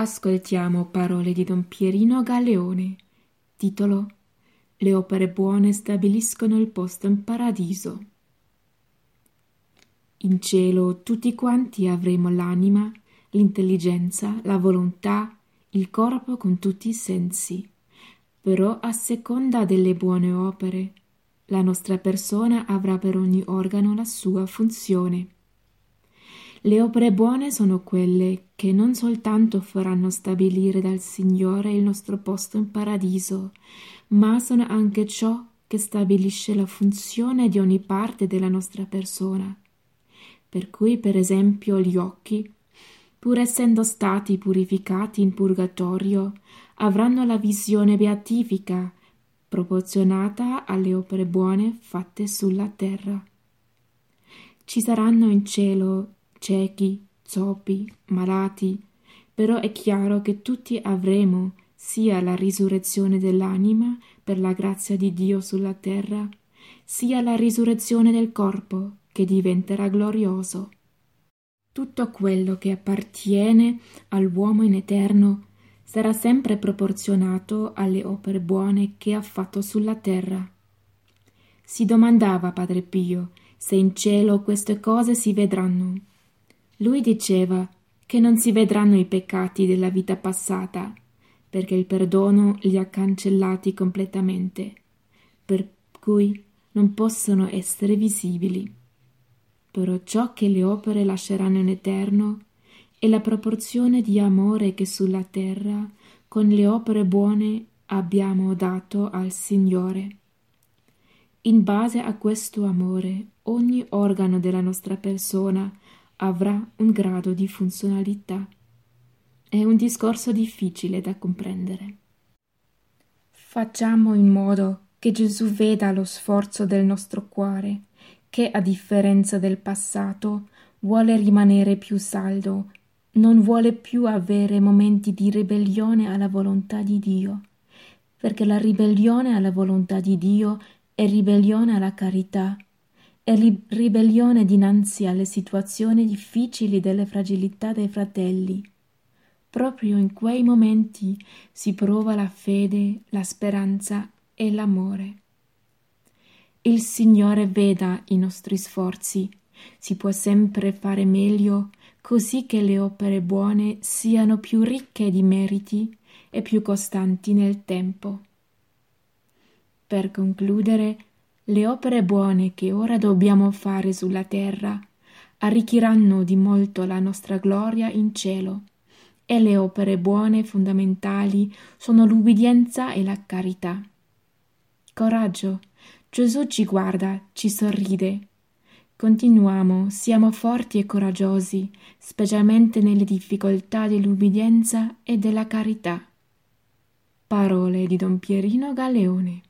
Ascoltiamo parole di Don Pierino Galeone. Titolo Le opere buone stabiliscono il posto in paradiso. In cielo tutti quanti avremo l'anima, l'intelligenza, la volontà, il corpo con tutti i sensi. Però a seconda delle buone opere, la nostra persona avrà per ogni organo la sua funzione. Le opere buone sono quelle che non soltanto faranno stabilire dal Signore il nostro posto in paradiso, ma sono anche ciò che stabilisce la funzione di ogni parte della nostra persona. Per cui, per esempio, gli occhi, pur essendo stati purificati in purgatorio, avranno la visione beatifica proporzionata alle opere buone fatte sulla terra. Ci saranno in cielo ciechi, zoppi, malati, però è chiaro che tutti avremo sia la risurrezione dell'anima per la grazia di Dio sulla terra, sia la risurrezione del corpo che diventerà glorioso. Tutto quello che appartiene all'uomo in eterno sarà sempre proporzionato alle opere buone che ha fatto sulla terra. Si domandava Padre Pio se in cielo queste cose si vedranno. Lui diceva che non si vedranno i peccati della vita passata, perché il perdono li ha cancellati completamente, per cui non possono essere visibili. Però ciò che le opere lasceranno in eterno è la proporzione di amore che sulla terra con le opere buone abbiamo dato al Signore. In base a questo amore, ogni organo della nostra persona avrà un grado di funzionalità. È un discorso difficile da comprendere. Facciamo in modo che Gesù veda lo sforzo del nostro cuore, che a differenza del passato vuole rimanere più saldo, non vuole più avere momenti di ribellione alla volontà di Dio, perché la ribellione alla volontà di Dio è ribellione alla carità e ribellione dinanzi alle situazioni difficili delle fragilità dei fratelli. Proprio in quei momenti si prova la fede, la speranza e l'amore. Il Signore veda i nostri sforzi, si può sempre fare meglio, così che le opere buone siano più ricche di meriti e più costanti nel tempo. Per concludere, le opere buone che ora dobbiamo fare sulla terra arricchiranno di molto la nostra gloria in cielo, e le opere buone fondamentali sono l'ubbidienza e la carità. Coraggio, Gesù ci guarda, ci sorride. Continuiamo, siamo forti e coraggiosi, specialmente nelle difficoltà dell'ubbidienza e della carità. Parole di Don Pierino Galeone